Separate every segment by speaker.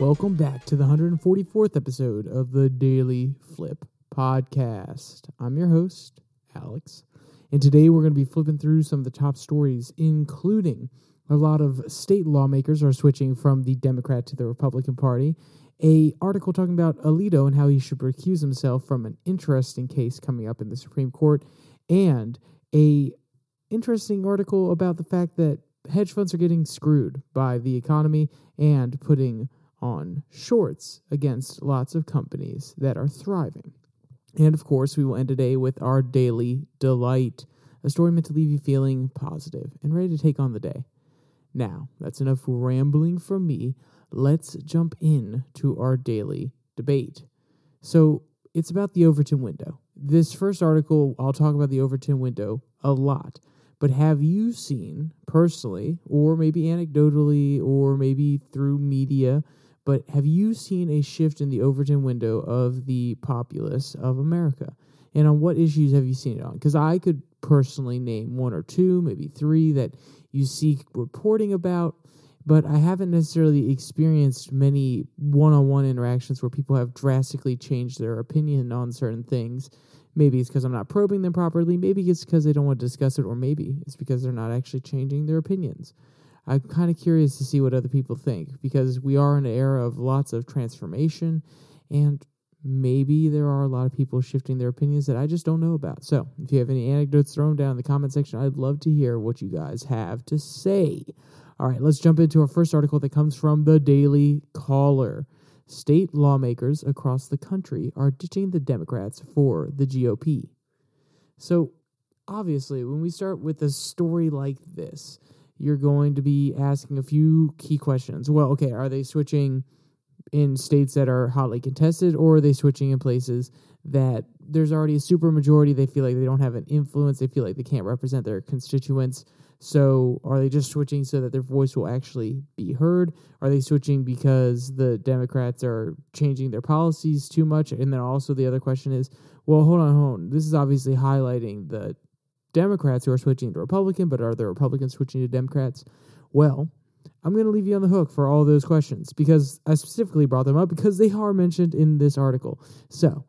Speaker 1: Welcome back to the 144th episode of the Daily Flip Podcast. I'm your host, Alex, and today we're going to be flipping through some of the top stories, including a lot of state lawmakers are switching from the Democrat to the Republican Party, a article talking about Alito and how he should recuse himself from an interesting case coming up in the Supreme Court, and a interesting article about the fact that hedge funds are getting screwed by the economy and putting on shorts against lots of companies that are thriving. And of course, we will end today with our daily delight, a story meant to leave you feeling positive and ready to take on the day. Now, that's enough rambling from me. Let's jump in to our daily debate. So, it's about the Overton window. This first article, I'll talk about the Overton window a lot. But have you seen personally, or maybe anecdotally, or maybe through media, but have you seen a shift in the Overton window of the populace of America? And on what issues have you seen it on? Because I could personally name one or two, maybe three that you see reporting about, but I haven't necessarily experienced many one on one interactions where people have drastically changed their opinion on certain things. Maybe it's because I'm not probing them properly. Maybe it's because they don't want to discuss it, or maybe it's because they're not actually changing their opinions. I'm kind of curious to see what other people think because we are in an era of lots of transformation and maybe there are a lot of people shifting their opinions that I just don't know about. So, if you have any anecdotes, throw them down in the comment section. I'd love to hear what you guys have to say. All right, let's jump into our first article that comes from the Daily Caller. State lawmakers across the country are ditching the Democrats for the GOP. So, obviously, when we start with a story like this, you're going to be asking a few key questions. Well, okay, are they switching in states that are hotly contested, or are they switching in places that there's already a super majority? They feel like they don't have an influence, they feel like they can't represent their constituents. So, are they just switching so that their voice will actually be heard? Are they switching because the Democrats are changing their policies too much? And then also the other question is, well, hold on, hold on. This is obviously highlighting the Democrats who are switching to Republican, but are the Republicans switching to Democrats? Well, I'm going to leave you on the hook for all those questions because I specifically brought them up because they are mentioned in this article. So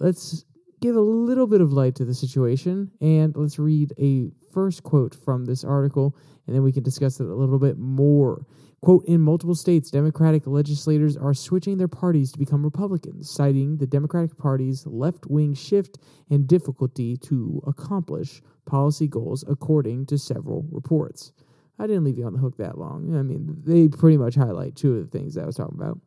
Speaker 1: let's give a little bit of light to the situation and let's read a first quote from this article and then we can discuss it a little bit more. Quote In multiple states, Democratic legislators are switching their parties to become Republicans, citing the Democratic Party's left wing shift and difficulty to accomplish policy goals, according to several reports. I didn't leave you on the hook that long. I mean, they pretty much highlight two of the things I was talking about.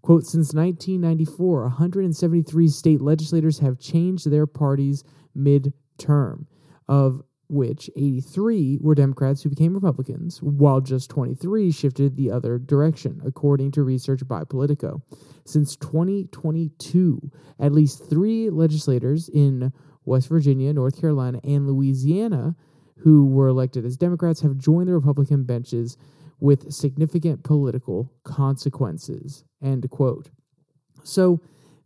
Speaker 1: Quote Since 1994, 173 state legislators have changed their parties mid term. Of which 83 were Democrats who became Republicans, while just 23 shifted the other direction, according to research by Politico. Since 2022, at least three legislators in West Virginia, North Carolina, and Louisiana who were elected as Democrats have joined the Republican benches with significant political consequences. End quote. So,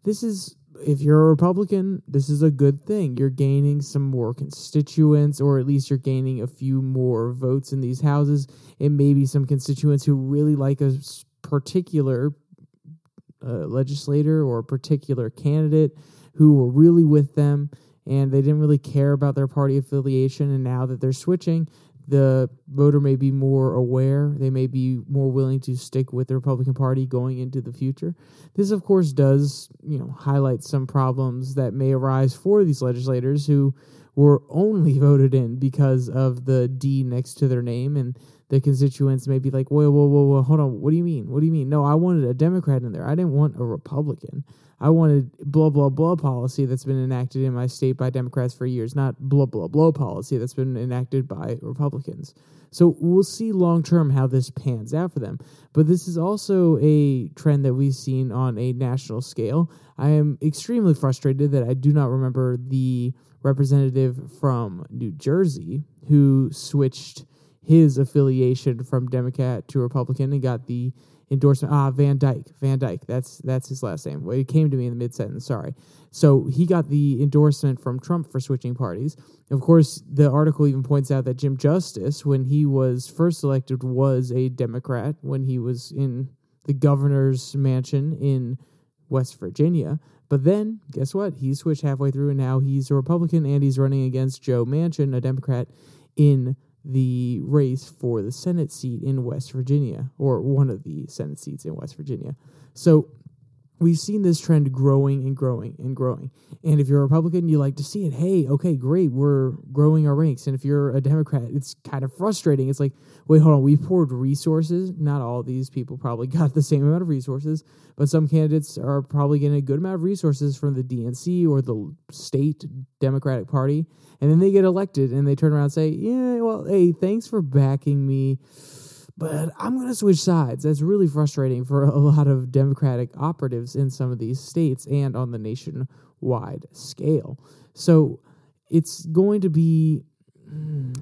Speaker 1: this is if you're a Republican, this is a good thing. You're gaining some more constituents, or at least you're gaining a few more votes in these houses. And maybe some constituents who really like a particular uh, legislator or a particular candidate who were really with them and they didn't really care about their party affiliation. And now that they're switching, the voter may be more aware. They may be more willing to stick with the Republican Party going into the future. This, of course, does you know highlight some problems that may arise for these legislators who were only voted in because of the D next to their name, and the constituents may be like, "Whoa, whoa, whoa, whoa, hold on. What do you mean? What do you mean? No, I wanted a Democrat in there. I didn't want a Republican." I wanted blah blah blah policy that's been enacted in my state by Democrats for years, not blah blah blah policy that's been enacted by Republicans. So we'll see long term how this pans out for them. But this is also a trend that we've seen on a national scale. I am extremely frustrated that I do not remember the representative from New Jersey who switched his affiliation from Democrat to Republican and got the endorsement. Ah, Van Dyke. Van Dyke. That's that's his last name. Well, it came to me in the mid sentence. Sorry. So he got the endorsement from Trump for switching parties. Of course, the article even points out that Jim Justice, when he was first elected, was a Democrat when he was in the governor's mansion in West Virginia. But then, guess what? He switched halfway through, and now he's a Republican, and he's running against Joe Manchin, a Democrat, in the race for the Senate seat in West Virginia, or one of the Senate seats in West Virginia. So we've seen this trend growing and growing and growing. And if you're a Republican, you like to see it. Hey, okay, great, we're growing our ranks. And if you're a Democrat, it's kind of frustrating. It's like, wait, hold on, we poured resources. Not all these people probably got the same amount of resources, but some candidates are probably getting a good amount of resources from the DNC or the state Democratic Party. And then they get elected and they turn around and say, yeah, well, hey, thanks for backing me but I'm going to switch sides. That's really frustrating for a lot of Democratic operatives in some of these states and on the nationwide scale. So it's going to be.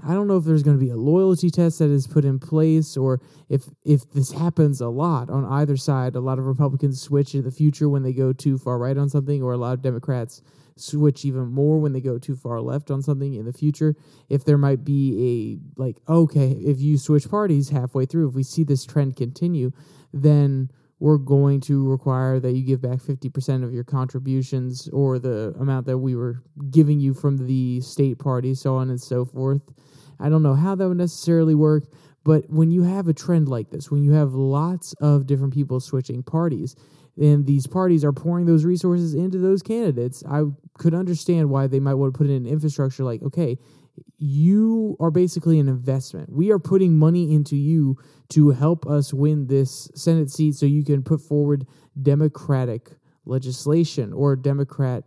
Speaker 1: I don't know if there's going to be a loyalty test that is put in place, or if if this happens a lot on either side. A lot of Republicans switch in the future when they go too far right on something, or a lot of Democrats switch even more when they go too far left on something in the future. If there might be a, like, okay, if you switch parties halfway through, if we see this trend continue, then we're going to require that you give back 50% of your contributions or the amount that we were giving you from the state party, so on and so forth. I don't know how that would necessarily work, but when you have a trend like this, when you have lots of different people switching parties, and these parties are pouring those resources into those candidates, I could understand why they might want to put in infrastructure like, okay, you are basically an investment. We are putting money into you to help us win this Senate seat so you can put forward Democratic legislation or Democrat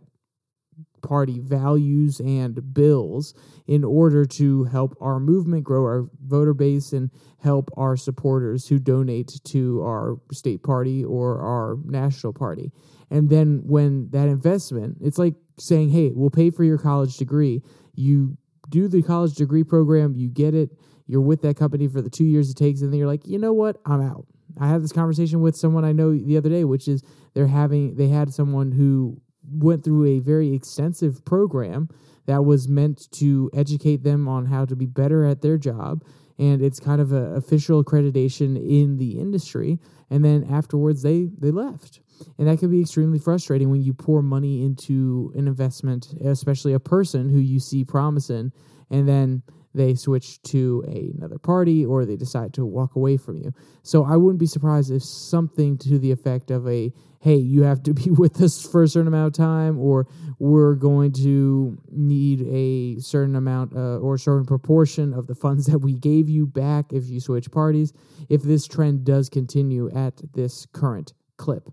Speaker 1: Party values and bills in order to help our movement grow our voter base and help our supporters who donate to our state party or our national party. And then when that investment, it's like saying, hey, we'll pay for your college degree. You do the college degree program, you get it, you're with that company for the two years it takes, and then you're like, you know what, I'm out. I had this conversation with someone I know the other day, which is they're having, they had someone who went through a very extensive program that was meant to educate them on how to be better at their job. And it's kind of an official accreditation in the industry. And then afterwards they they left. And that can be extremely frustrating when you pour money into an investment especially a person who you see promising and then they switch to a, another party or they decide to walk away from you. So I wouldn't be surprised if something to the effect of a hey, you have to be with us for a certain amount of time, or we're going to need a certain amount uh, or a certain proportion of the funds that we gave you back if you switch parties, if this trend does continue at this current clip.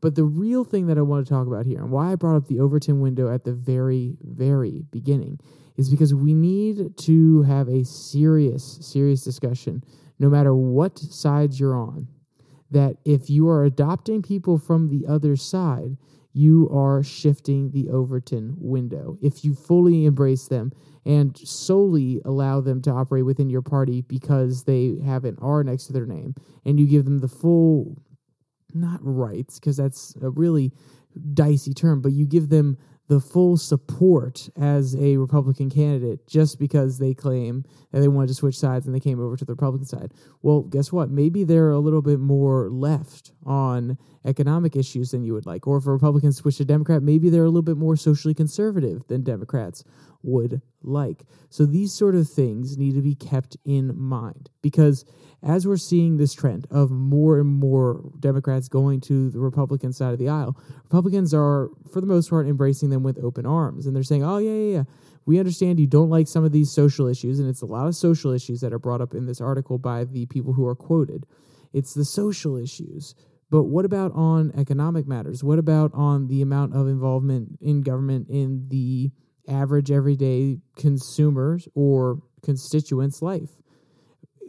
Speaker 1: But the real thing that I want to talk about here, and why I brought up the Overton window at the very, very beginning, is because we need to have a serious, serious discussion, no matter what sides you're on, that if you are adopting people from the other side, you are shifting the Overton window. If you fully embrace them and solely allow them to operate within your party because they have an R next to their name, and you give them the full, not rights, because that's a really dicey term, but you give them the full support as a Republican candidate just because they claim that they wanted to switch sides and they came over to the Republican side. Well, guess what? Maybe they're a little bit more left on economic issues than you would like. Or if a Republican switch to Democrat, maybe they're a little bit more socially conservative than Democrats would like. So these sort of things need to be kept in mind because as we're seeing this trend of more and more Democrats going to the Republican side of the aisle, Republicans are, for the most part, embracing them with open arms. And they're saying, oh, yeah, yeah, yeah. We understand you don't like some of these social issues, and it's a lot of social issues that are brought up in this article by the people who are quoted. It's the social issues. But what about on economic matters? What about on the amount of involvement in government in the average everyday consumers or constituents' life?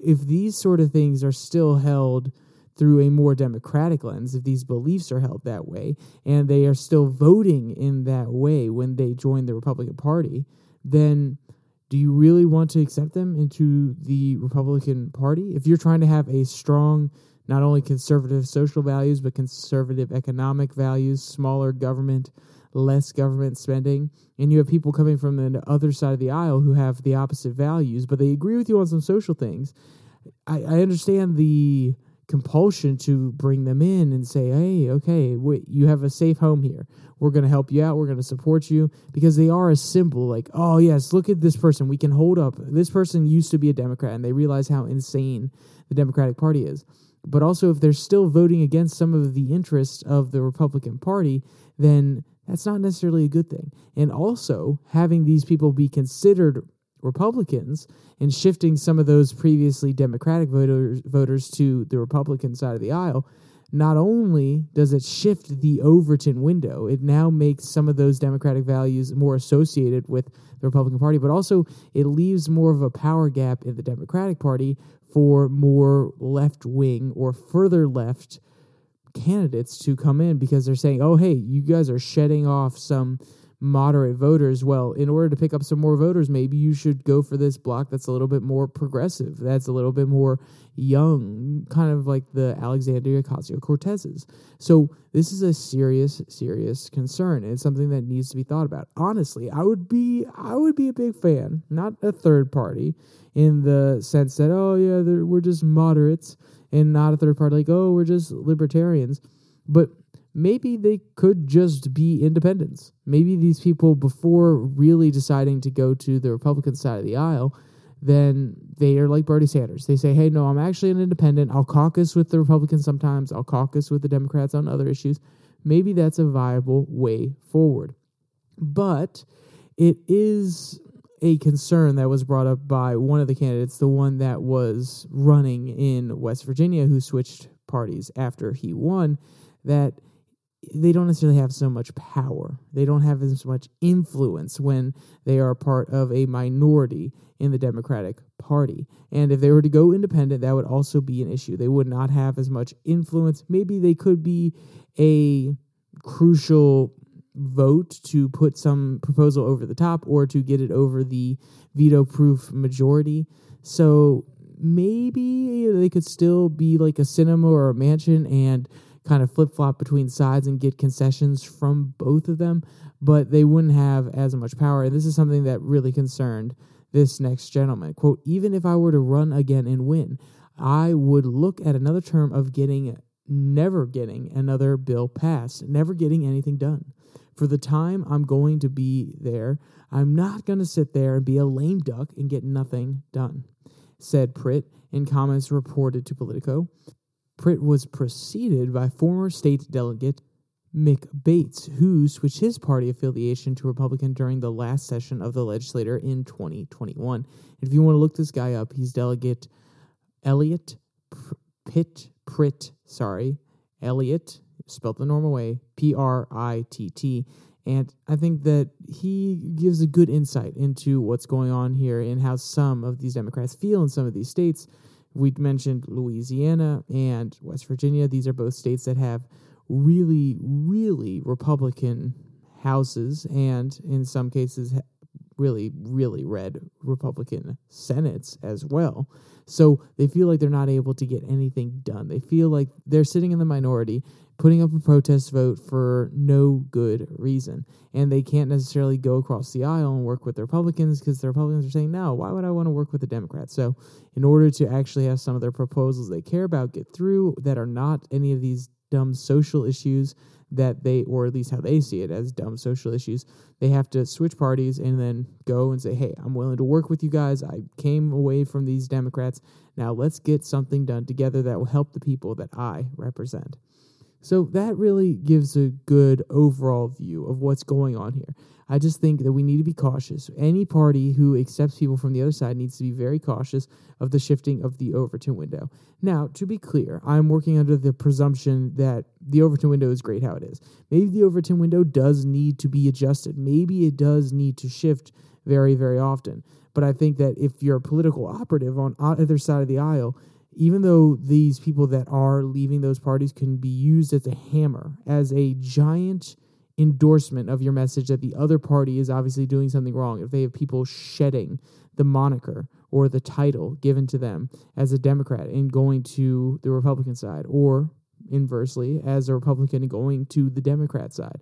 Speaker 1: if these sort of things are still held through a more democratic lens, if these beliefs are held that way, and they are still voting in that way when they join the Republican Party, then do you really want to accept them into the Republican Party? If you're trying to have a strong, not only conservative social values, but conservative economic values, smaller government, less government spending, and you have people coming from the other side of the aisle who have the opposite values, but they agree with you on some social things. I, I understand the compulsion to bring them in and say, hey, okay, wait, you have a safe home here. We're going to help you out. We're going to support you because they are a symbol like, oh, yes, look at this person. We can hold up. This person used to be a Democrat and they realize how insane the Democratic Party is. But also, if they're still voting against some of the interests of the Republican Party, then that's not necessarily a good thing. And also, having these people be considered Republicans and shifting some of those previously Democratic voters voters to the Republican side of the aisle, not only does it shift the Overton window, it now makes some of those Democratic values more associated with the Republican Party, but also it leaves more of a power gap in the Democratic Party for more left wing or further left candidates to come in because they're saying, oh, hey, you guys are shedding off some moderate voters. Well, in order to pick up some more voters, maybe you should go for this block that's a little bit more progressive, that's a little bit more young, kind of like the Alexandria Ocasio Cortez's. So this is a serious, serious concern. It's something that needs to be thought about. Honestly, I would be, I would be a big fan, not a third party, in the sense that oh yeah, we're just moderates, and not a third party like oh we're just libertarians, but maybe they could just be independents. Maybe these people, before really deciding to go to the Republican side of the aisle, then they are like Bernie Sanders. They say, hey, no, I'm actually an independent. I'll caucus with the Republicans sometimes, I'll caucus with the Democrats on other issues. Maybe that's a viable way forward. But it is a concern that was brought up by one of the candidates, the one that was running in West Virginia, who switched parties after he won, that they don't necessarily have so much power. They don't have as much influence when they are part of a minority in the Democratic Party. And if they were to go independent, that would also be an issue. They would not have as much influence. Maybe they could be a crucial vote to put some proposal over the top or to get it over the veto proof majority. So maybe they could still be like a Sinema or a Manchin and kind of flip flop between sides and get concessions from both of them, but they wouldn't have as much power. And this is something that really concerned this next gentleman. Quote, even if I were to run again and win, I would look at another term of getting never getting another bill passed, never getting anything done. For the time I'm going to be there, I'm not going to sit there and be a lame duck and get nothing done, said Pritt in comments reported to Politico. Pritt was preceded by former state delegate Mick Bates, who switched his party affiliation to Republican during the last session of the legislature in 2021. And if you want to look this guy up, he's Delegate Elliot Pitt Pritt, sorry, Elliot, spelled the normal way, P R I T T. And I think that he gives a good insight into what's going on here and how some of these Democrats feel in some of these states we mentioned Louisiana and West Virginia. These are both states that have really, really Republican houses and in some cases really, really red Republican senates as well. So they feel like they're not able to get anything done. They feel like they're sitting in the minority, putting up a protest vote for no good reason. And they can't necessarily go across the aisle and work with the Republicans because the Republicans are saying, no, why would I want to work with the Democrats? So, in order to actually have some of their proposals they care about get through that are not any of these dumb social issues that they, or at least how they see it as dumb social issues, they have to switch parties and then go and say, hey, I'm willing to work with you guys. I came away from these Democrats. Now let's get something done together that will help the people that I represent. So that really gives a good overall view of what's going on here. I just think that we need to be cautious. Any party who accepts people from the other side needs to be very cautious of the shifting of the Overton window. Now, to be clear, I'm working under the presumption that the Overton window is great how it is. Maybe the Overton window does need to be adjusted. Maybe it does need to shift very, very often. But I think that if you're a political operative on either side of the aisle, even though these people that are leaving those parties can be used as a hammer, as a giant endorsement of your message that the other party is obviously doing something wrong, if they have people shedding the moniker or the title given to them as a Democrat and going to the Republican side, or inversely, as a Republican going to the Democrat side.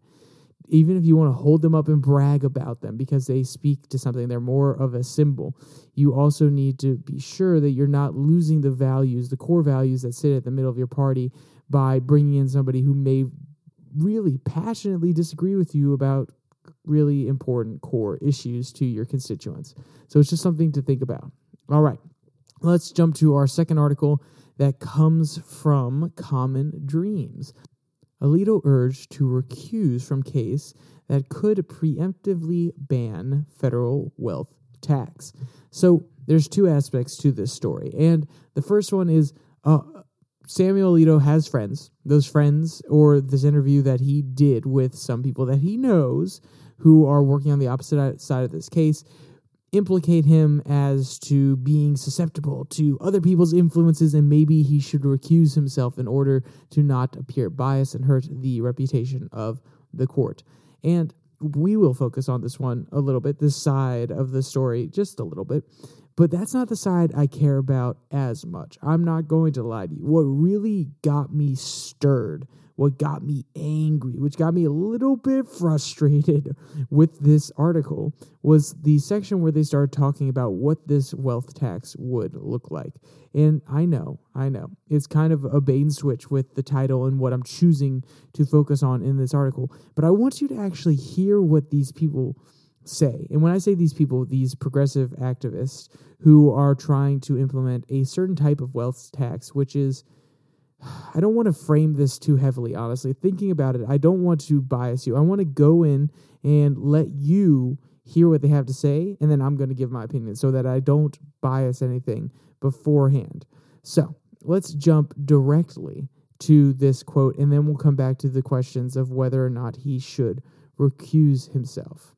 Speaker 1: Even if you want to hold them up and brag about them because they speak to something, they're more of a symbol. You also need to be sure that you're not losing the values, the core values that sit at the middle of your party by bringing in somebody who may really passionately disagree with you about really important core issues to your constituents. So it's just something to think about. All right, let's jump to our second article that comes from Common Dreams. Alito urged to recuse from case that could preemptively ban federal wealth tax. So there's two aspects to this story. And the first one is uh, Samuel Alito has friends. Those friends, or this interview that he did with some people that he knows who are working on the opposite side of this case, implicate him as to being susceptible to other people's influences and maybe he should recuse himself in order to not appear biased and hurt the reputation of the court. And we will focus on this one a little bit, this side of the story, just a little bit. But that's not the side I care about as much. I'm not going to lie to you. What really got me stirred, what got me angry, which got me a little bit frustrated with this article, was the section where they started talking about what this wealth tax would look like. And I know, I know, it's kind of a bait and switch with the title and what I'm choosing to focus on in this article. But I want you to actually hear what these people say. And when I say these people, these progressive activists who are trying to implement a certain type of wealth tax, which is, I don't want to frame this too heavily, honestly. Thinking about it, I don't want to bias you. I want to go in and let you hear what they have to say, and then I'm going to give my opinion so that I don't bias anything beforehand. So let's jump directly to this quote, and then we'll come back to the questions of whether or not he should recuse himself.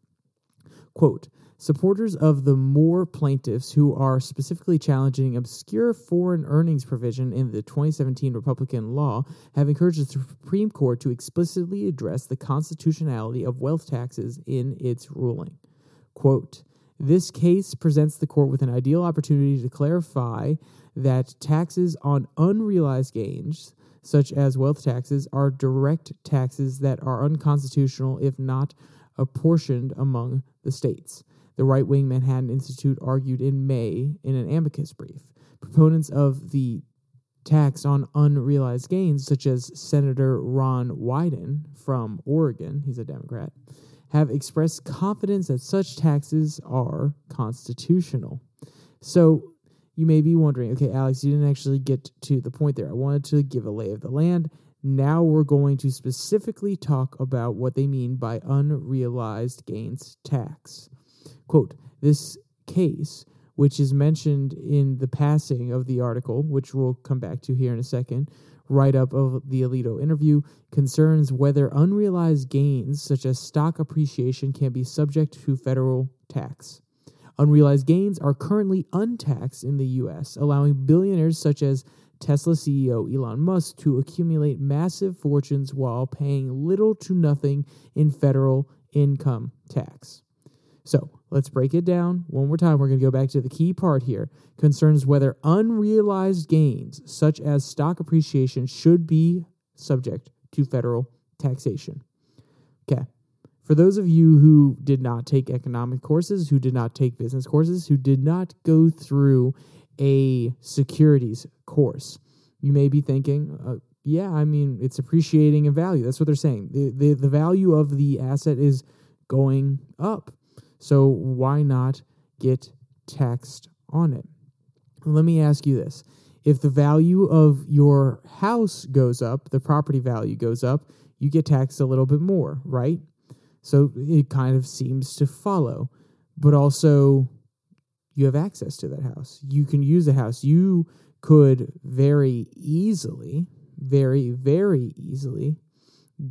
Speaker 1: Quote, Supporters of the Moore plaintiffs, who are specifically challenging obscure foreign earnings provision in the 2017 Republican law, have encouraged the Supreme Court to explicitly address the constitutionality of wealth taxes in its ruling. Quote, this case presents the court with an ideal opportunity to clarify that taxes on unrealized gains, such as wealth taxes, are direct taxes that are unconstitutional if not apportioned among the states the right wing Manhattan Institute argued in May in an amicus brief. Proponents of the tax on unrealized gains, such as Senator Ron Wyden from Oregon, he's a Democrat, have expressed confidence that such taxes are constitutional. So you may be wondering, okay, Alex, you didn't actually get to the point there. I wanted to give a lay of the land. Now we're going to specifically talk about what they mean by unrealized gains tax. Quote, this case, which is mentioned in the passing of the article, which we'll come back to here in a second, write up of the Alito interview, concerns whether unrealized gains, such as stock appreciation, can be subject to federal tax. Unrealized gains are currently untaxed in the U.S., allowing billionaires such as Tesla CEO Elon Musk to accumulate massive fortunes while paying little to nothing in federal income tax. So let's break it down one more time. We're going to go back to the key part here concerns whether unrealized gains, such as stock appreciation, should be subject to federal taxation. Okay. For those of you who did not take economic courses, who did not take business courses, who did not go through a securities course, you may be thinking, uh, yeah, I mean, it's appreciating in value. That's what they're saying. The, the, the value of the asset is going up. So why not get taxed on it? Let me ask you this. If the value of your house goes up, the property value goes up, you get taxed a little bit more, right? So it kind of seems to follow. But also, you have access to that house. You can use the house. You could very easily, very, very easily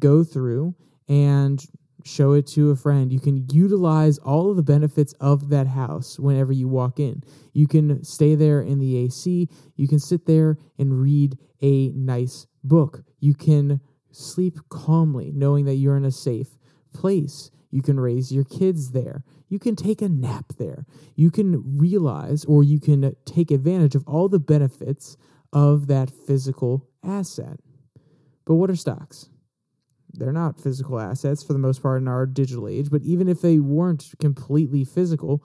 Speaker 1: go through and show it to a friend. You can utilize all of the benefits of that house whenever you walk in. You can stay there in the AC. You can sit there and read a nice book. You can sleep calmly knowing that you're in a safe place. You can raise your kids there. You can take a nap there. You can realize or you can take advantage of all the benefits of that physical asset. But what are stocks? They're not physical assets for the most part in our digital age, but even if they weren't completely physical,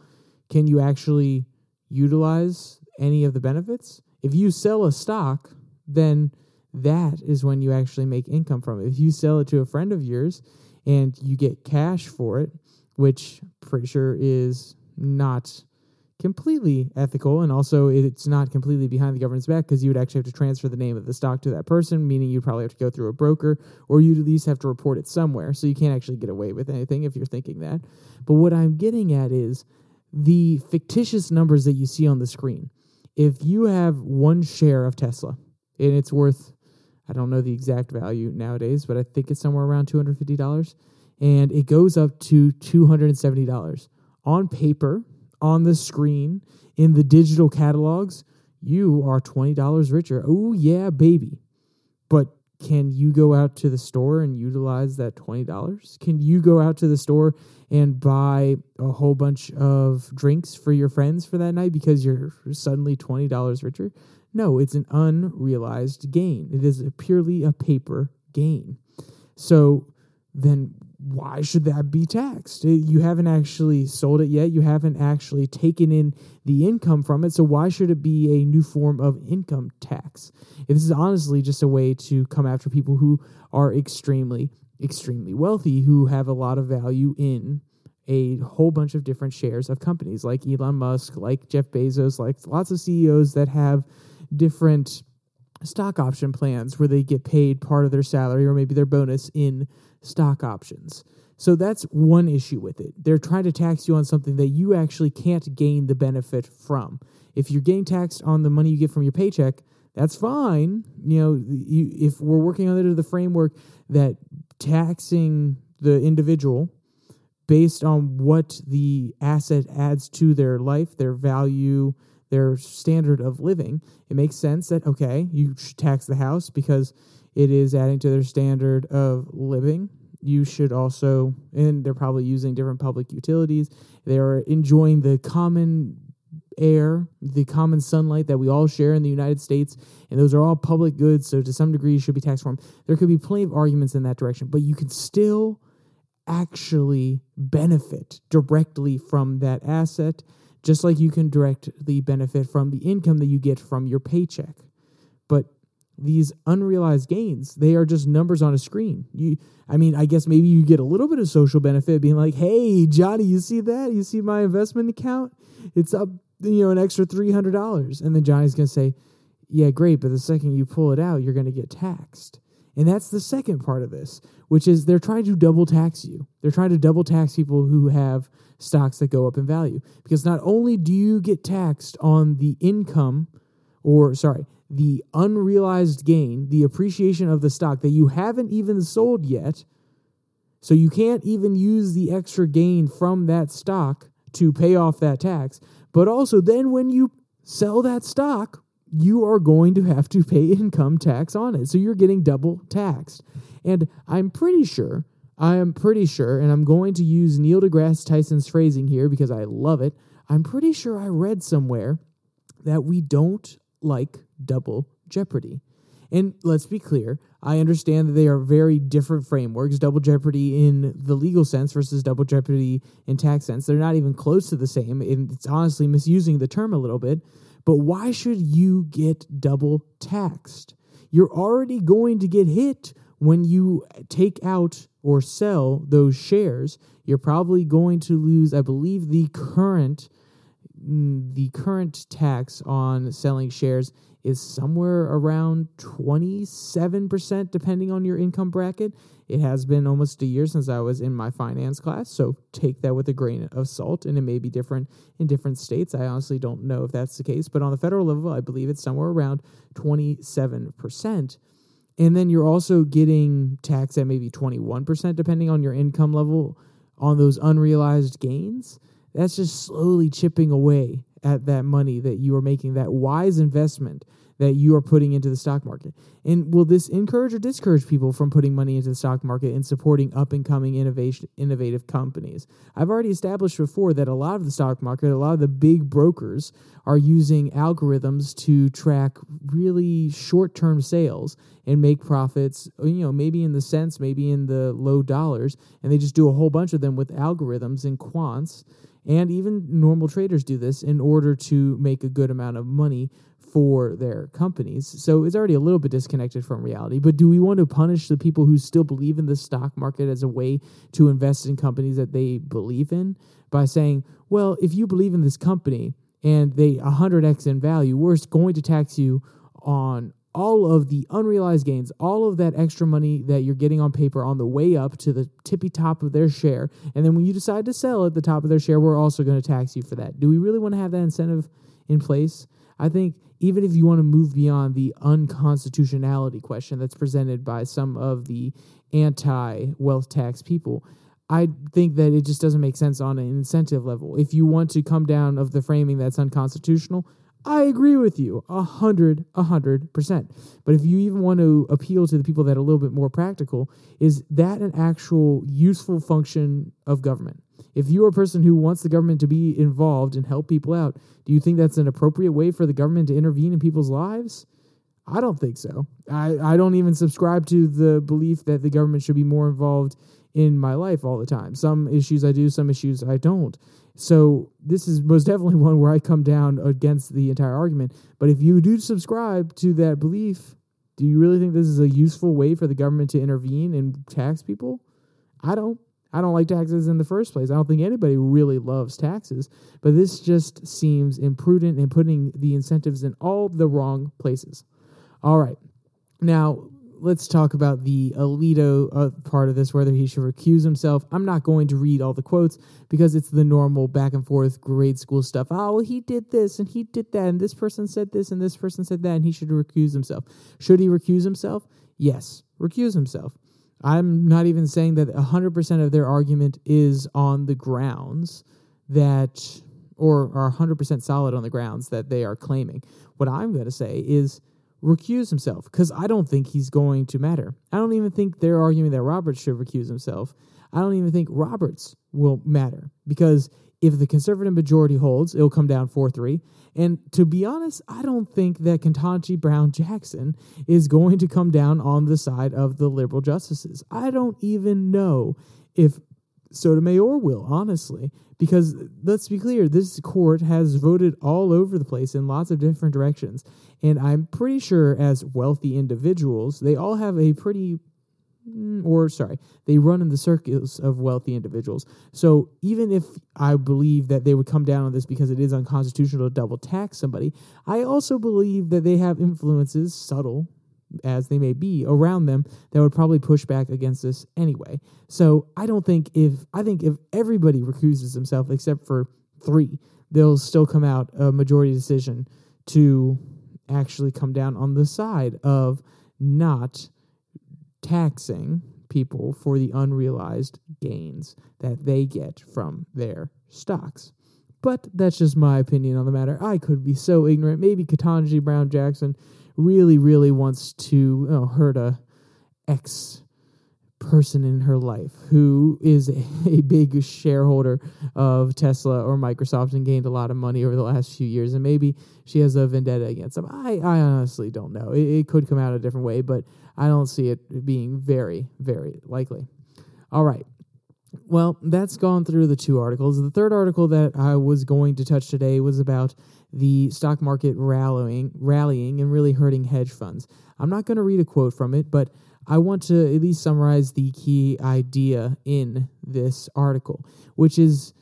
Speaker 1: can you actually utilize any of the benefits? If you sell a stock, then that is when you actually make income from it. If you sell it to a friend of yours and you get cash for it, which pretty sure is not completely ethical and also it's not completely behind the government's back because you would actually have to transfer the name of the stock to that person meaning you'd probably have to go through a broker or you'd at least have to report it somewhere. So you can't actually get away with anything if you're thinking that. But what i'm getting at is the fictitious numbers that you see on the screen. If you have one share of tesla and it's worth i don't know the exact value nowadays but i think it's somewhere around $250 and it goes up to $270 on paper on the screen in the digital catalogs, you are $20 richer. Oh, yeah, baby. But can you go out to the store and utilize that $20? Can you go out to the store and buy a whole bunch of drinks for your friends for that night because you're suddenly $20 richer? No, it's an unrealized gain. It is a purely a paper gain. So then why should that be taxed? Uh, you haven't actually sold it yet. You haven't actually taken in the income from it. So why should it be a new form of income tax? If this is honestly just a way to come after people who are extremely, extremely wealthy, who have a lot of value in a whole bunch of different shares of companies like Elon Musk, like Jeff Bezos, like lots of CEOs that have different stock option plans where they get paid part of their salary or maybe their bonus in stock options. So that's one issue with it. They're trying to tax you on something that you actually can't gain the benefit from. If you're getting taxed on the money you get from your paycheck, that's fine. You know, you, if we're working under the framework that taxing the individual based on what the asset adds to their life, their value, their standard of living, it makes sense that, okay, you should tax the house because it is adding to their standard of living. You should also, and they're probably using different public utilities. They are enjoying the common air, the common sunlight that we all share in the United States, and those are all public goods. So, to some degree, should be taxed for them. There could be plenty of arguments in that direction, but you can still actually benefit directly from that asset, just like you can directly benefit from the income that you get from your paycheck. These unrealized gains. They are just numbers on a screen. You i mean i guess maybe you get a little bit of social benefit being like hey johnny you see that? You see my investment account? It's up you know an extra $300 and then johnny's going to say yeah great but the second you pull it out you're going to get taxed. And that's the second part of this which is they're trying to double tax you. They're trying to double tax people who have stocks that go up in value. Because not only do you get taxed on the income or sorry the unrealized gain, the appreciation of the stock that you haven't even sold yet. So you can't even use the extra gain from that stock to pay off that tax. But also, then when you sell that stock, you are going to have to pay income tax on it. So you're getting double taxed. And I'm pretty sure, I am pretty sure, and I'm going to use Neil deGrasse Tyson's phrasing here because I love it. I'm pretty sure I read somewhere that we don't like double jeopardy. And let's be clear, I understand that they are very different frameworks. Double jeopardy in the legal sense versus double jeopardy in tax sense. They're not even close to the same. It's honestly misusing the term a little bit. But why should you get double taxed? You're already going to get hit when you take out or sell those shares. You're probably going to lose, I believe, the current Mm, the current tax on selling shares is somewhere around 27%, depending on your income bracket. It has been almost a year since I was in my finance class, so take that with a grain of salt, and it may be different in different states. I honestly don't know if that's the case, but on the federal level, I believe it's somewhere around 27%. And then you're also getting taxed at maybe 21%, depending on your income level on those unrealized gains. That's just slowly chipping away at that money that you are making, that wise investment that you are putting into the stock market? And will this encourage or discourage people from putting money into the stock market and supporting up and coming innovation innovative companies? I've already established before that a lot of the stock market, a lot of the big brokers are using algorithms to track really short-term sales and make profits, you know, maybe in the cents, maybe in the low dollars, and they just do a whole bunch of them with algorithms and quants and even normal traders do this in order to make a good amount of money for their companies. So it's already a little bit disconnected from reality. But do we want to punish the people who still believe in the stock market as a way to invest in companies that they believe in by saying, well, if you believe in this company and they 100x in value, we're going to tax you on all of the unrealized gains, all of that extra money that you're getting on paper on the way up to the tippy top of their share. And then when you decide to sell at the top of their share, we're also going to tax you for that. Do we really want to have that incentive in place? I think even if you want to move beyond the unconstitutionality question that's presented by some of the anti wealth tax people, I think that it just doesn't make sense on an incentive level. If you want to come down of the framing that's unconstitutional, I agree with you a hundred, a hundred percent. But if you even want to appeal to the people that are a little bit more practical, is that an actual useful function of government? If you're a person who wants the government to be involved and help people out, do you think that's an appropriate way for the government to intervene in people's lives? I don't think so. I, I don't even subscribe to the belief that the government should be more involved in my life all the time. Some issues I do, some issues I don't. So this is most definitely one where I come down against the entire argument. But if you do subscribe to that belief, do you really think this is a useful way for the government to intervene and tax people? I don't. I don't like taxes in the first place. I don't think anybody really loves taxes, but this just seems imprudent and putting the incentives in all the wrong places. All right. Now, let's talk about the Alito uh, part of this, whether he should recuse himself. I'm not going to read all the quotes because it's the normal back and forth grade school stuff. Oh, well, he did this and he did that, and this person said this and this person said that, and he should recuse himself. Should he recuse himself? Yes, recuse himself. I'm not even saying that 100% of their argument is on the grounds that, or are 100% solid on the grounds that they are claiming. What I'm going to say is, recuse himself because I don't think he's going to matter. I don't even think they're arguing that Roberts should recuse himself. I don't even think Roberts will matter because if the conservative majority holds, it'll come down 4 3. And to be honest, I don't think that Ketanji Brown Jackson is going to come down on the side of the liberal justices. I don't even know if Sotomayor will, honestly, because let's be clear, this court has voted all over the place in lots of different directions. And I'm pretty sure, as wealthy individuals, they all have a pretty, mm, or sorry, they run in the circles of wealthy individuals. So even if I believe that they would come down on this because it is unconstitutional to double tax somebody, I also believe that they have influences, subtle as they may be around them that would probably push back against this anyway. So I don't think if I think if everybody recuses himself except for three, they'll still come out a majority decision to actually come down on the side of not taxing people for the unrealized gains that they get from their stocks. But that's just my opinion on the matter. I could be so ignorant. Maybe Ketanji Brown Jackson really, really wants to you know, hurt a ex person in her life who is a, big shareholder of Tesla or Microsoft and gained a lot of money over the last few years. And maybe she has a vendetta against them. I, I honestly don't know. It, it could come out a different way, but I don't see it being very, very likely. All right. Well, that's gone through the two articles. The third article that I was going to touch today was about the stock market rallying, rallying and really hurting hedge funds. I'm not going to read a quote from it, but I want to at least summarize the key idea in this article, which is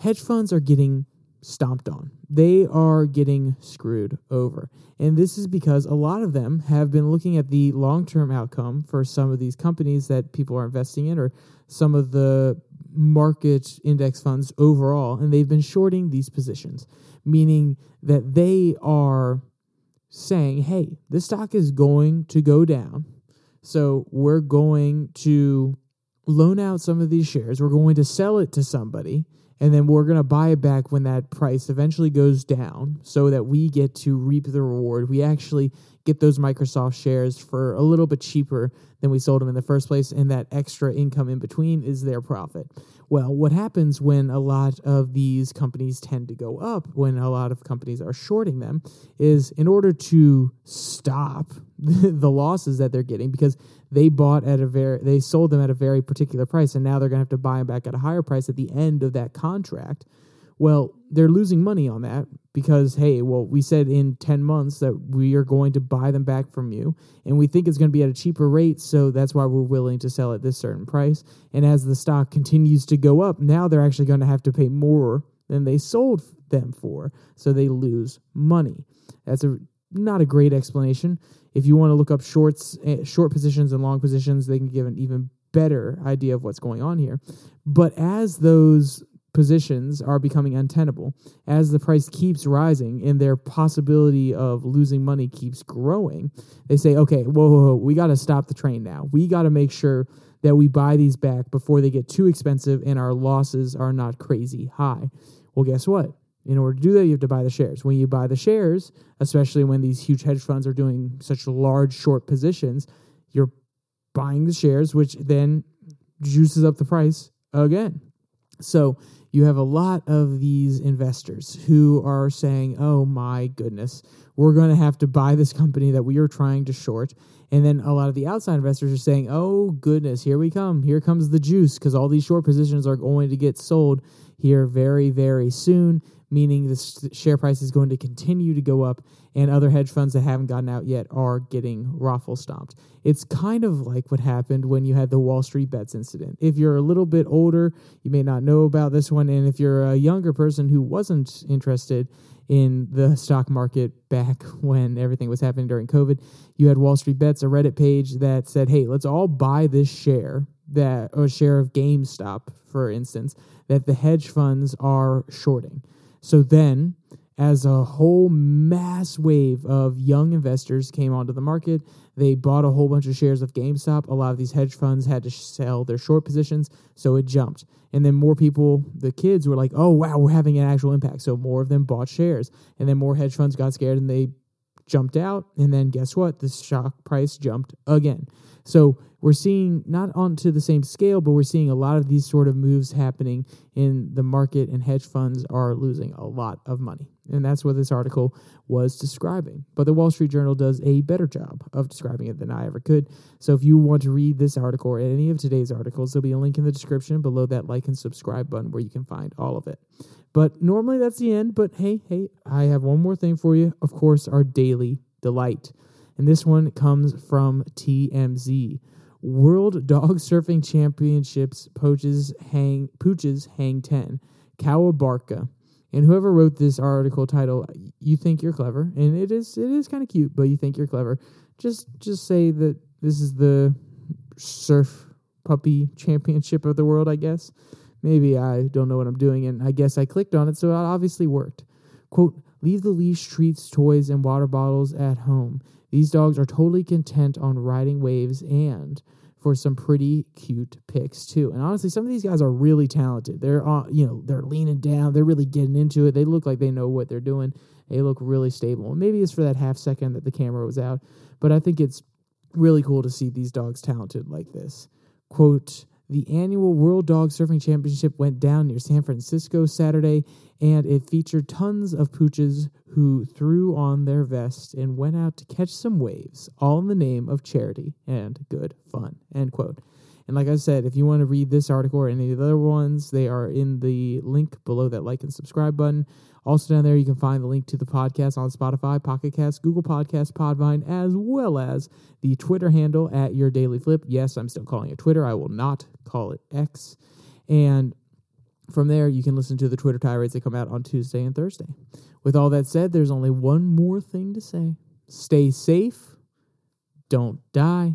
Speaker 1: hedge funds are getting stomped on. They are getting screwed over. And this is because a lot of them have been looking at the long term outcome for some of these companies that people are investing in or some of the market index funds overall, and they've been shorting these positions meaning that they are saying, hey, this stock is going to go down. So we're going to loan out some of these shares. We're going to sell it to somebody and then we're going to buy it back when that price eventually goes down so that we get to reap the reward. We actually get those Microsoft shares for a little bit cheaper than we sold them in the first place, and that extra income in between is their profit. Well, what happens when a lot of these companies tend to go up, when a lot of companies are shorting them, is in order to stop the losses that they're getting because they bought at a very they sold them at a very particular price and now they're going to have to buy them back at a higher price at the end of that contract well they're losing money on that because hey well we said in 10 months that we are going to buy them back from you and we think it's going to be at a cheaper rate so that's why we're willing to sell at this certain price. And as the stock continues to go up now they're actually going to have to pay more than they sold them for so they lose money. That's a not a great explanation. If you want to look up shorts, eh, short positions and long positions, they can give an even better idea of what's going on here. But as those positions are becoming untenable, as the price keeps rising and their possibility of losing money keeps growing, they say, okay, whoa, whoa, whoa we got to stop the train now. We got to make sure that we buy these back before they get too expensive and our losses are not crazy high. Well, guess what? In order to do that, you have to buy the shares. When you buy the shares, especially when these huge hedge funds are doing such large short positions, you're buying the shares, which then juices up the price again. So you have a lot of these investors who are saying, oh my goodness, we're going to have to buy this company that we are trying to short. And then a lot of the outside investors are saying, oh goodness, here we come. Here comes the juice because all these short positions are going to get sold here very, very soon meaning the share price is going to continue to go up, and other hedge funds that haven't gotten out yet are getting raffle stomped. It's kind of like what happened when you had the Wall Street bets incident. If you're a little bit older, you may not know about this one, and if you're a younger person who wasn't interested in the stock market back when everything was happening during COVID, you had Wall Street Bets, a Reddit page that said, "Hey, let's all buy this share that or share of GameStop, for instance, that the hedge funds are shorting." So then, as a whole mass wave of young investors came onto the market, they bought a whole bunch of shares of GameStop. A lot of these hedge funds had to sell their short positions, so it jumped. And then more people, the kids, were like, oh, wow, we're having an actual impact. So more of them bought shares. And then more hedge funds got scared and they jumped out. And then guess what? The stock price jumped again. So we're seeing not onto the same scale, but we're seeing a lot of these sort of moves happening in the market, and hedge funds are losing a lot of money. And that's what this article was describing. But the Wall Street Journal does a better job of describing it than I ever could. So if you want to read this article or any of today's articles, there'll be a link in the description below that like and subscribe button where you can find all of it. But normally that's the end. But hey, hey, I have one more thing for you. Of course, our daily delight. And this one comes from TMZ. World Dog Surfing Championships poaches hang pooches hang ten. Kawabarka. And whoever wrote this article title, you think you're clever, and it is it is kind of cute, but you think you're clever. Just just say that this is the surf puppy championship of the world, I guess. Maybe I don't know what I'm doing, and I guess I clicked on it, so it obviously worked. Quote, leave the leash, treats, toys, and water bottles at home. These dogs are totally content on riding waves and for some pretty cute pics too. And honestly, some of these guys are really talented. They're uh, you know, they're leaning down, they're really getting into it. They look like they know what they're doing. They look really stable. Maybe it's for that half second that the camera was out, but I think it's really cool to see these dogs talented like this. Quote the annual World Dog Surfing Championship went down near San Francisco Saturday, and it featured tons of pooches who threw on their vests and went out to catch some waves, all in the name of charity and good fun. End quote. And like I said, if you want to read this article or any of the other ones, they are in the link below that like and subscribe button. Also, down there, you can find the link to the podcast on Spotify, Pocket Cast, Google Podcast, Podvine, as well as the Twitter handle at Your Daily Flip. Yes, I'm still calling it Twitter. I will not call it X. And from there, you can listen to the Twitter tirades that come out on Tuesday and Thursday. With all that said, there's only one more thing to say stay safe, don't die,